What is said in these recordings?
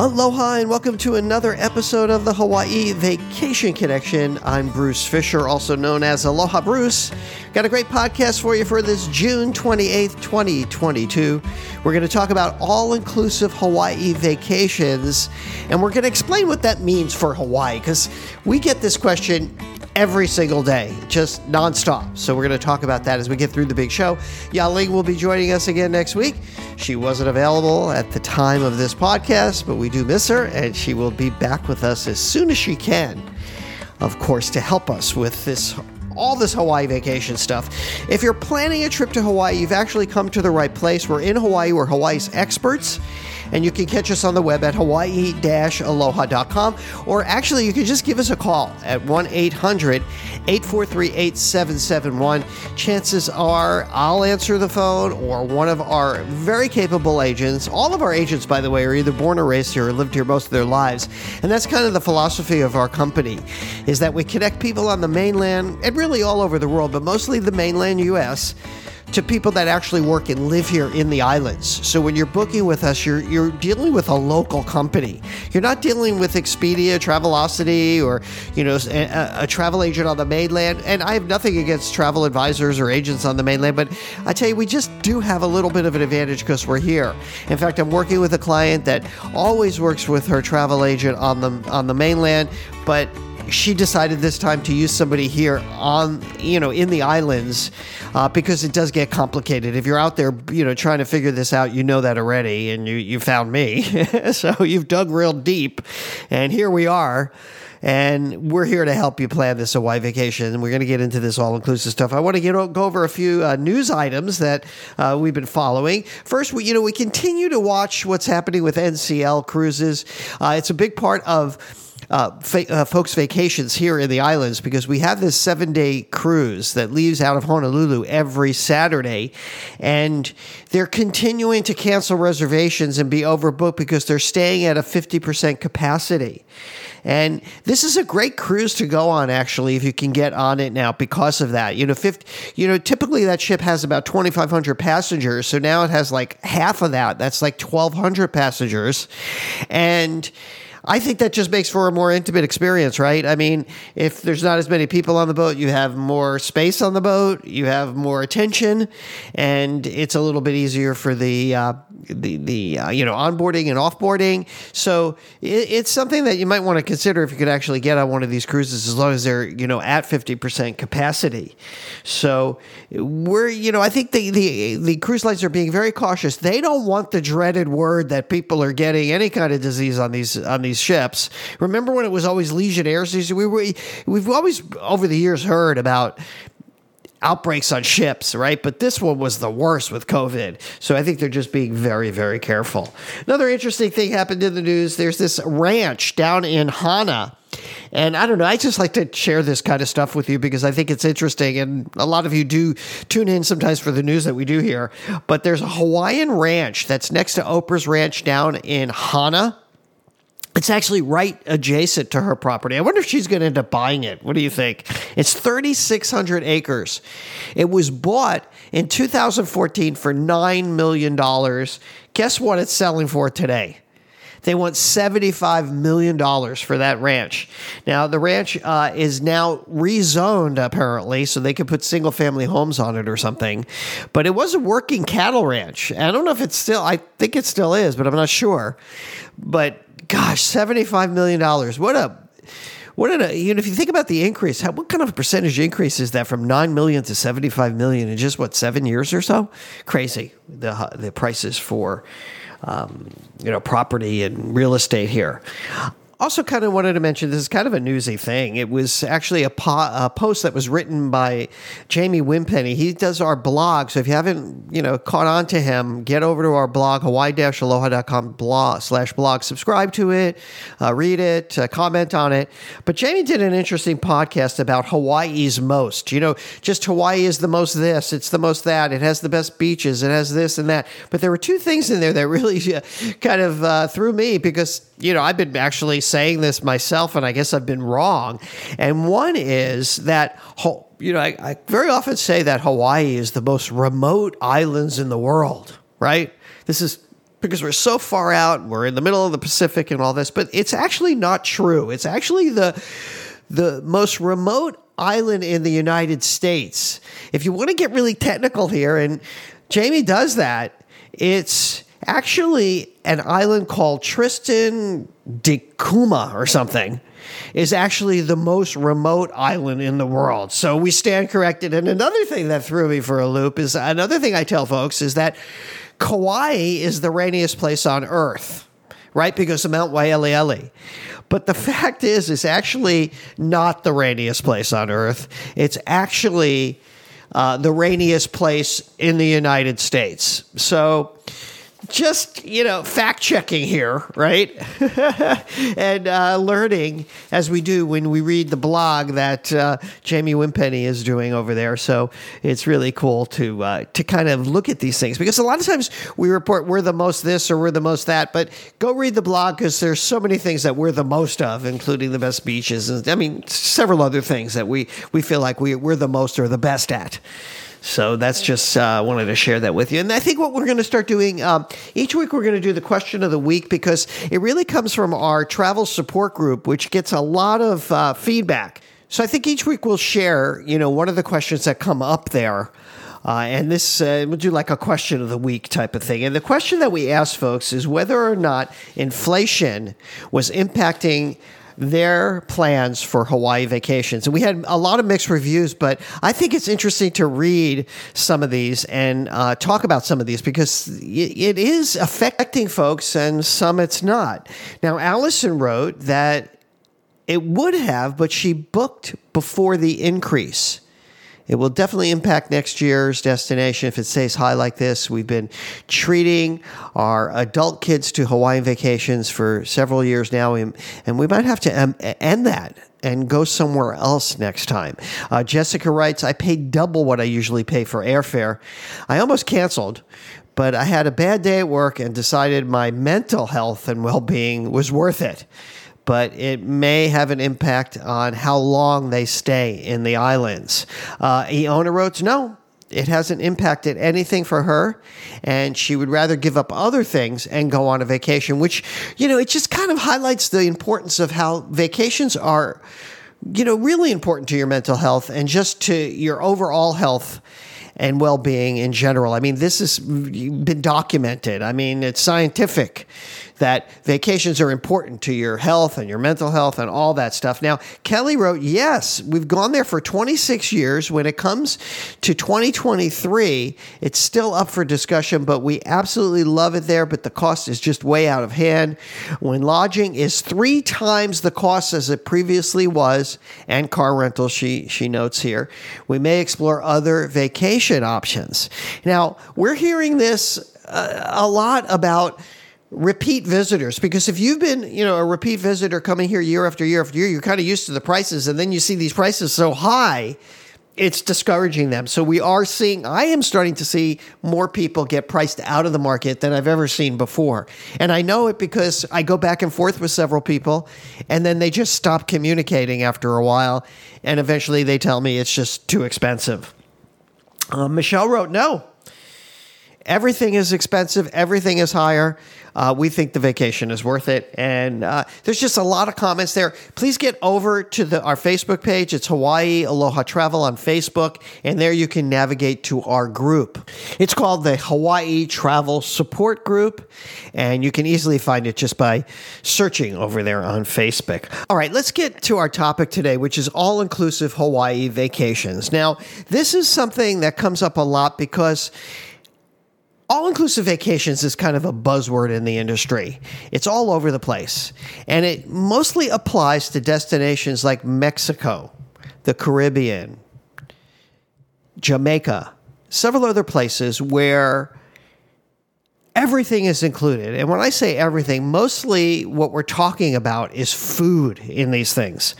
Aloha and welcome to another episode of the Hawaii Vacation Connection. I'm Bruce Fisher, also known as Aloha Bruce. Got a great podcast for you for this June 28th, 2022. We're going to talk about all inclusive Hawaii vacations and we're going to explain what that means for Hawaii because we get this question every single day, just nonstop. So we're going to talk about that as we get through the big show. Yuling will be joining us again next week. She wasn't available at the time of this podcast, but we do miss her, and she will be back with us as soon as she can, of course, to help us with this all this Hawaii vacation stuff. If you're planning a trip to Hawaii, you've actually come to the right place. We're in Hawaii, we're Hawaii's experts and you can catch us on the web at hawaii aloha.com. Or actually, you can just give us a call at 1 800 843 8771. Chances are I'll answer the phone or one of our very capable agents. All of our agents, by the way, are either born or raised here or lived here most of their lives. And that's kind of the philosophy of our company is that we connect people on the mainland and really all over the world, but mostly the mainland US to people that actually work and live here in the islands. So when you're booking with us, you're you're dealing with a local company. You're not dealing with Expedia, Travelocity, or you know a, a, travel agent on the mainland. And I have nothing against travel advisors or agents on the mainland, but I tell you, we just do have a little bit of an advantage because we're here. In fact, I'm working with a client that always works with her travel agent on the on the mainland, but she decided this time to use somebody here on, you know, in the islands uh, because it does get complicated. If you're out there, you know, trying to figure this out, you know that already, and you, you found me. so you've dug real deep, and here we are. And we're here to help you plan this Hawaii vacation. And we're going to get into this all inclusive stuff. I want to get, go over a few uh, news items that uh, we've been following. First, we, you know, we continue to watch what's happening with NCL cruises. Uh, it's a big part of uh, fa- uh, folks' vacations here in the islands because we have this seven day cruise that leaves out of Honolulu every Saturday. And they're continuing to cancel reservations and be overbooked because they're staying at a 50% capacity. And this is a great cruise to go on, actually, if you can get on it now because of that. You know, 50, you know, typically that ship has about 2,500 passengers. So now it has like half of that. That's like 1,200 passengers. And I think that just makes for a more intimate experience, right? I mean, if there's not as many people on the boat, you have more space on the boat, you have more attention, and it's a little bit easier for the uh, the the uh, you know onboarding and offboarding. So it, it's something that you might want to consider if you could actually get on one of these cruises, as long as they're you know at fifty percent capacity. So we're you know I think the the the cruise lines are being very cautious. They don't want the dreaded word that people are getting any kind of disease on these on these ships. Remember when it was always Legionnaires? We we've always over the years heard about outbreaks on ships, right? But this one was the worst with COVID. So I think they're just being very, very careful. Another interesting thing happened in the news. There's this ranch down in Hana. And I don't know, I just like to share this kind of stuff with you because I think it's interesting. And a lot of you do tune in sometimes for the news that we do here. But there's a Hawaiian ranch that's next to Oprah's ranch down in Hana. It's actually right adjacent to her property. I wonder if she's going to end up buying it. What do you think? It's 3,600 acres. It was bought in 2014 for $9 million. Guess what it's selling for today? They want $75 million for that ranch. Now, the ranch uh, is now rezoned, apparently, so they could put single family homes on it or something. But it was a working cattle ranch. I don't know if it's still, I think it still is, but I'm not sure. But gosh, $75 million. What a what a you know if you think about the increase, how, what kind of percentage increase is that from nine million to seventy five million in just what seven years or so? Crazy the the prices for um, you know property and real estate here also kind of wanted to mention this is kind of a newsy thing. It was actually a, po- a, post that was written by Jamie Wimpenny. He does our blog. So if you haven't, you know, caught on to him, get over to our blog, hawaii-aloha.com blog slash blog, subscribe to it, uh, read it, uh, comment on it. But Jamie did an interesting podcast about Hawaii's most. You know, just Hawaii is the most this, it's the most that, it has the best beaches, it has this and that. But there were two things in there that really uh, kind of uh, threw me because you know, I've been actually saying this myself, and I guess I've been wrong. And one is that, you know, I, I, very often say that Hawaii is the most remote islands in the world, right? This is because we're so far out, we're in the middle of the Pacific and all this, but it's actually not true. It's actually the the most remote island in the United States. If you want to get really technical here, and Jamie does that, it's actually an island called Tristan da Cunha or something is actually the most remote island in the world. So we stand corrected. And another thing that threw me for a loop is another thing I tell folks is that Kauai is the rainiest place on earth, right? Because of Mount Waialeale. But the fact is, it's actually not the rainiest place on earth. It's actually uh, the rainiest place in the United States. So, just you know fact checking here right? And uh, learning as we do when we read the blog that uh, jamie wimpenny is doing over there. So it's really cool to uh, to kind of look at these things because a lot of times we report we're the most this or we're the most that but go read the blog because there's so many things that we're the most of including the best beaches and i mean several other things that we we feel like we, we're the most or the best at so that's just uh, wanted to share that with you. And I think what we're going to start doing um, each week, we're going to do the question of the week because it really comes from our travel support group, which gets a lot of uh, feedback. So I think each week we'll share, you know, one of the questions that come up there. Uh, and this, uh, we'll do like a question of the week type of thing. And the question that we ask folks is whether or not inflation was impacting their plans for Hawaii vacations. And we had a lot of mixed reviews, but I think it's interesting to read some of these and uh, talk about some of these because it is affecting folks and some it's not. Now, Allison wrote that it would have, but she booked before the increase. It will definitely impact next year's destination if it stays high like this. We've been treating our adult kids to Hawaiian vacations for several years now, and we might have to end that and go somewhere else next time. Uh, Jessica writes, I paid double what I usually pay for airfare. I almost canceled, but I had a bad day at work and decided my mental health and well being was worth it but it may have an impact on how long they stay in the islands. Uh, Iona wrote, no, it hasn't impacted anything for her and she would rather give up other things and go on a vacation which you know it just kind of highlights the importance of how vacations are you know really important to your mental health and just to your overall health and well-being in general. I mean this has been documented. I mean it's scientific that vacations are important to your health and your mental health and all that stuff. Now, Kelly wrote, Yes, we've gone there for 26 years. When it comes to 2023, it's still up for discussion, but we absolutely love it there. But the cost is just way out of hand. When lodging is three times the cost as it previously was, and car rental, she, she notes here, we may explore other vacation options. Now, we're hearing this uh, a lot about repeat visitors because if you've been you know a repeat visitor coming here year after year after year you're kind of used to the prices and then you see these prices so high it's discouraging them. So we are seeing i am starting to see more people get priced out of the market than i've ever seen before. And i know it because i go back and forth with several people and then they just stop communicating after a while and eventually they tell me it's just too expensive. Uh, michelle wrote no everything is expensive everything is higher uh, we think the vacation is worth it. And uh, there's just a lot of comments there. Please get over to the, our Facebook page. It's Hawaii Aloha Travel on Facebook. And there you can navigate to our group. It's called the Hawaii Travel Support Group. And you can easily find it just by searching over there on Facebook. All right, let's get to our topic today, which is all inclusive Hawaii vacations. Now, this is something that comes up a lot because all inclusive vacations is kind of a buzzword in the industry. It's all over the place. And it mostly applies to destinations like Mexico, the Caribbean, Jamaica, several other places where everything is included. And when I say everything, mostly what we're talking about is food in these things.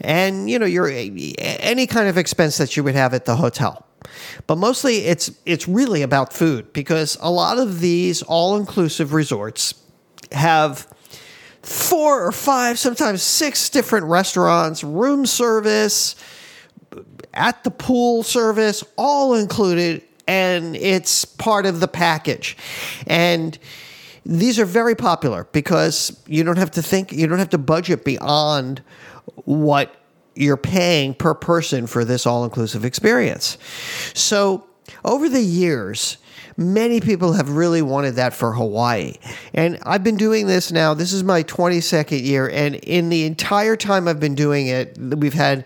And, you know, your any kind of expense that you would have at the hotel. But mostly it's it's really about food because a lot of these all-inclusive resorts have four or five, sometimes six different restaurants, room service, at the pool service, all included and it's part of the package. And these are very popular because you don't have to think, you don't have to budget beyond what you're paying per person for this all inclusive experience. So, over the years, many people have really wanted that for Hawaii. And I've been doing this now, this is my 22nd year. And in the entire time I've been doing it, we've had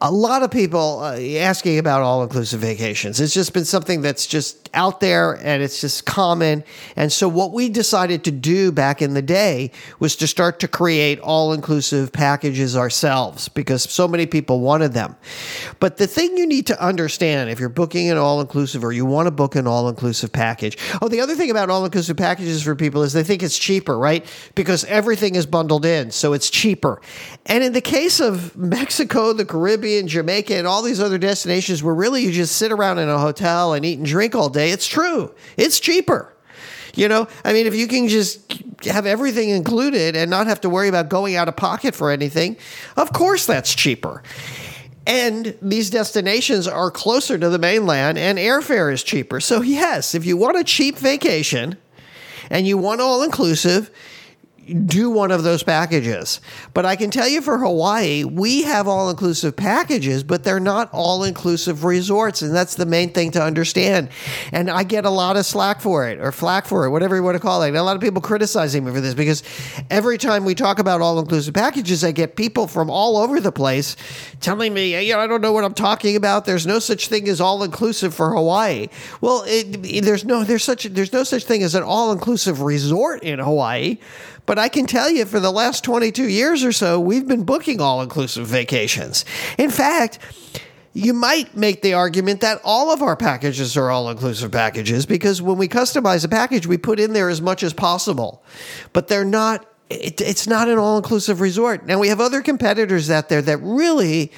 a lot of people uh, asking about all inclusive vacations. It's just been something that's just out there and it's just common. And so, what we decided to do back in the day was to start to create all inclusive packages ourselves because so many people wanted them. But the thing you need to understand if you're booking an all inclusive or you want to book an all inclusive package, oh, the other thing about all inclusive packages for people is they think it's cheaper, right? Because everything is bundled in, so it's cheaper. And in the case of Mexico, the Caribbean, Jamaica, and all these other destinations where really you just sit around in a hotel and eat and drink all day, it's true. It's cheaper. You know, I mean, if you can just have everything included and not have to worry about going out of pocket for anything, of course that's cheaper. And these destinations are closer to the mainland and airfare is cheaper. So, yes, if you want a cheap vacation and you want all inclusive, do one of those packages. But I can tell you for Hawaii, we have all inclusive packages, but they're not all inclusive resorts. And that's the main thing to understand. And I get a lot of slack for it or flack for it, whatever you want to call it. And a lot of people criticizing me for this because every time we talk about all inclusive packages, I get people from all over the place telling me, you I don't know what I'm talking about. There's no such thing as all inclusive for Hawaii. Well, it, there's no there's such there's no such thing as an all inclusive resort in Hawaii. But I can tell you for the last 22 years or so, we've been booking all inclusive vacations. In fact, you might make the argument that all of our packages are all inclusive packages because when we customize a package, we put in there as much as possible. But they're not, it, it's not an all inclusive resort. Now, we have other competitors out there that really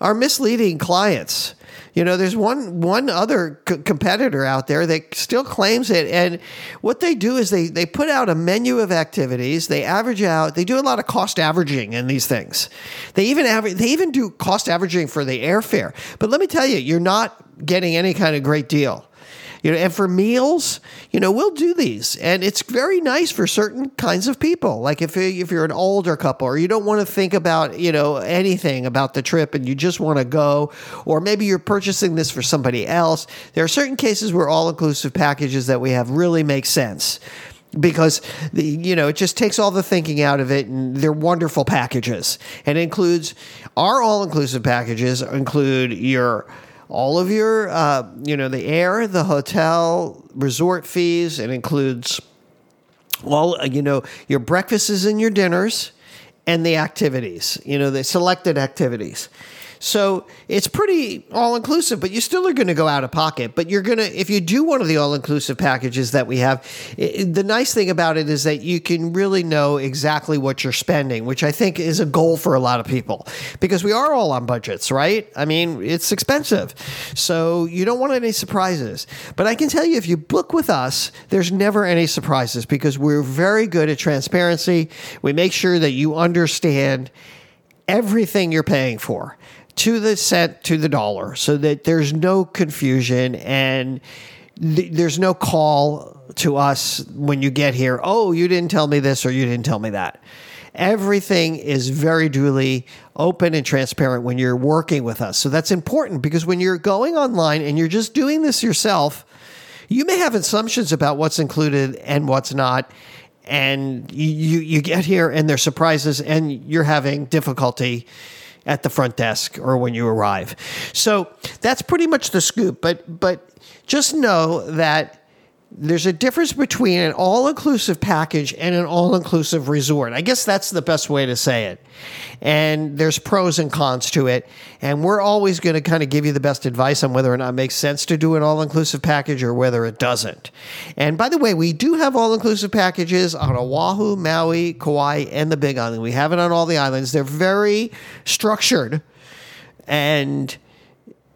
are misleading clients. You know, there's one one other c- competitor out there that still claims it, and what they do is they they put out a menu of activities. They average out. They do a lot of cost averaging in these things. They even. They even do cost averaging for the airfare. But let me tell you, you're not getting any kind of great deal. You know, and for meals, you know, we'll do these, and it's very nice for certain kinds of people. Like if if you're an older couple, or you don't want to think about you know anything about the trip, and you just want to go, or maybe you're purchasing this for somebody else. There are certain cases where all inclusive packages that we have really make sense because the, you know it just takes all the thinking out of it and they're wonderful packages and includes our all-inclusive packages include your all of your, uh, you know, the air, the hotel, resort fees. It includes all, uh, you know, your breakfasts and your dinners and the activities, you know, the selected activities. So it's pretty all inclusive, but you still are going to go out of pocket. But you're going to, if you do one of the all inclusive packages that we have, it, the nice thing about it is that you can really know exactly what you're spending, which I think is a goal for a lot of people because we are all on budgets, right? I mean, it's expensive. So you don't want any surprises. But I can tell you, if you book with us, there's never any surprises because we're very good at transparency. We make sure that you understand everything you're paying for to the cent to the dollar so that there's no confusion and th- there's no call to us when you get here oh you didn't tell me this or you didn't tell me that. Everything is very duly open and transparent when you're working with us. So that's important because when you're going online and you're just doing this yourself you may have assumptions about what's included and what's not and you you get here and there's surprises and you're having difficulty at the front desk or when you arrive. So that's pretty much the scoop. But but just know that there's a difference between an all inclusive package and an all inclusive resort. I guess that's the best way to say it. And there's pros and cons to it. And we're always going to kind of give you the best advice on whether or not it makes sense to do an all inclusive package or whether it doesn't. And by the way, we do have all inclusive packages on Oahu, Maui, Kauai, and the Big Island. We have it on all the islands. They're very structured and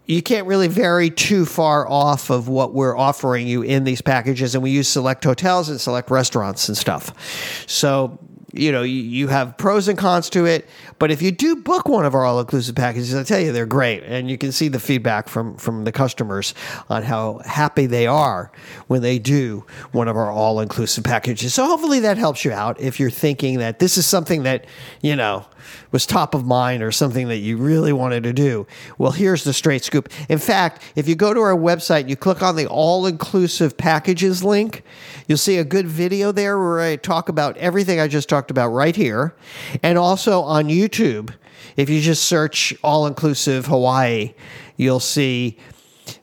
you can't really vary too far off of what we're offering you in these packages. And we use select hotels and select restaurants and stuff. So you know, you, you have pros and cons to it. But if you do book one of our all inclusive packages, I tell you, they're great. And you can see the feedback from, from the customers on how happy they are when they do one of our all inclusive packages. So hopefully that helps you out if you're thinking that this is something that, you know, was top of mind or something that you really wanted to do. Well, here's the straight scoop. In fact, if you go to our website, you click on the all inclusive packages link, you'll see a good video there where I talk about everything I just talked about right here. And also on YouTube, if you just search all inclusive Hawaii, you'll see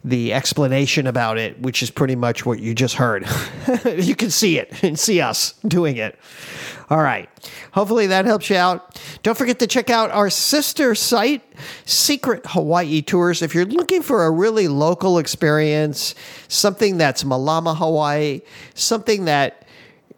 the explanation about it, which is pretty much what you just heard. you can see it and see us doing it. All right. Hopefully that helps you out. Don't forget to check out our sister site, Secret Hawaii Tours. If you're looking for a really local experience, something that's Malama Hawaii, something that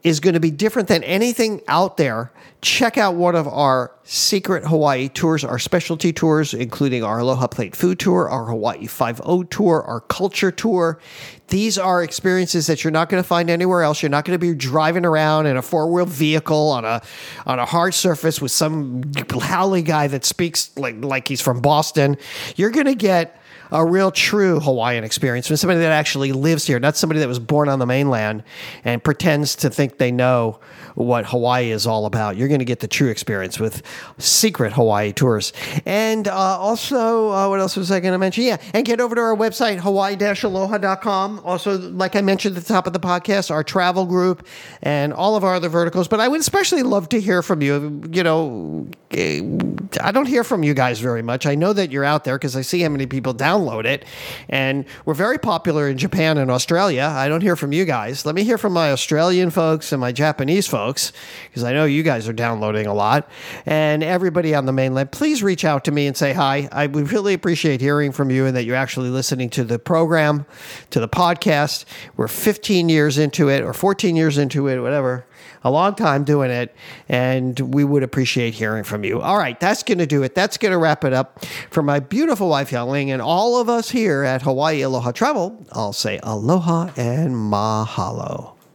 is going to be different than anything out there, check out one of our secret Hawaii tours, our specialty tours, including our Aloha Plate Food Tour, our Hawaii 5 Tour, our Culture Tour. These are experiences that you're not going to find anywhere else. You're not going to be driving around in a four wheel vehicle on a on a hard surface with some haole guy that speaks like like he's from Boston. You're going to get a real true Hawaiian experience from somebody that actually lives here, not somebody that was born on the mainland and pretends to think they know what Hawaii is all about. You're going to get the true experience with secret Hawaii tours. And uh, also, uh, what else was I going to mention? Yeah, and get over to our website, hawaii-aloha.com. Also, like I mentioned at the top of the podcast, our travel group and all of our other verticals. But I would especially love to hear from you. You know, I don't hear from you guys very much. I know that you're out there because I see how many people download it. And we're very popular in Japan and Australia. I don't hear from you guys. Let me hear from my Australian folks and my Japanese folks because I know you guys are downloading a lot. And everybody on the mainland, please reach out to me and say hi. I would really appreciate hearing from you and that you're actually listening to the program, to the podcast. We're 15 years into it or 14 years into it, whatever a long time doing it, and we would appreciate hearing from you. All right, that's going to do it. That's going to wrap it up for my beautiful wife, Yuling, and all of us here at Hawaii Aloha Travel. I'll say aloha and mahalo.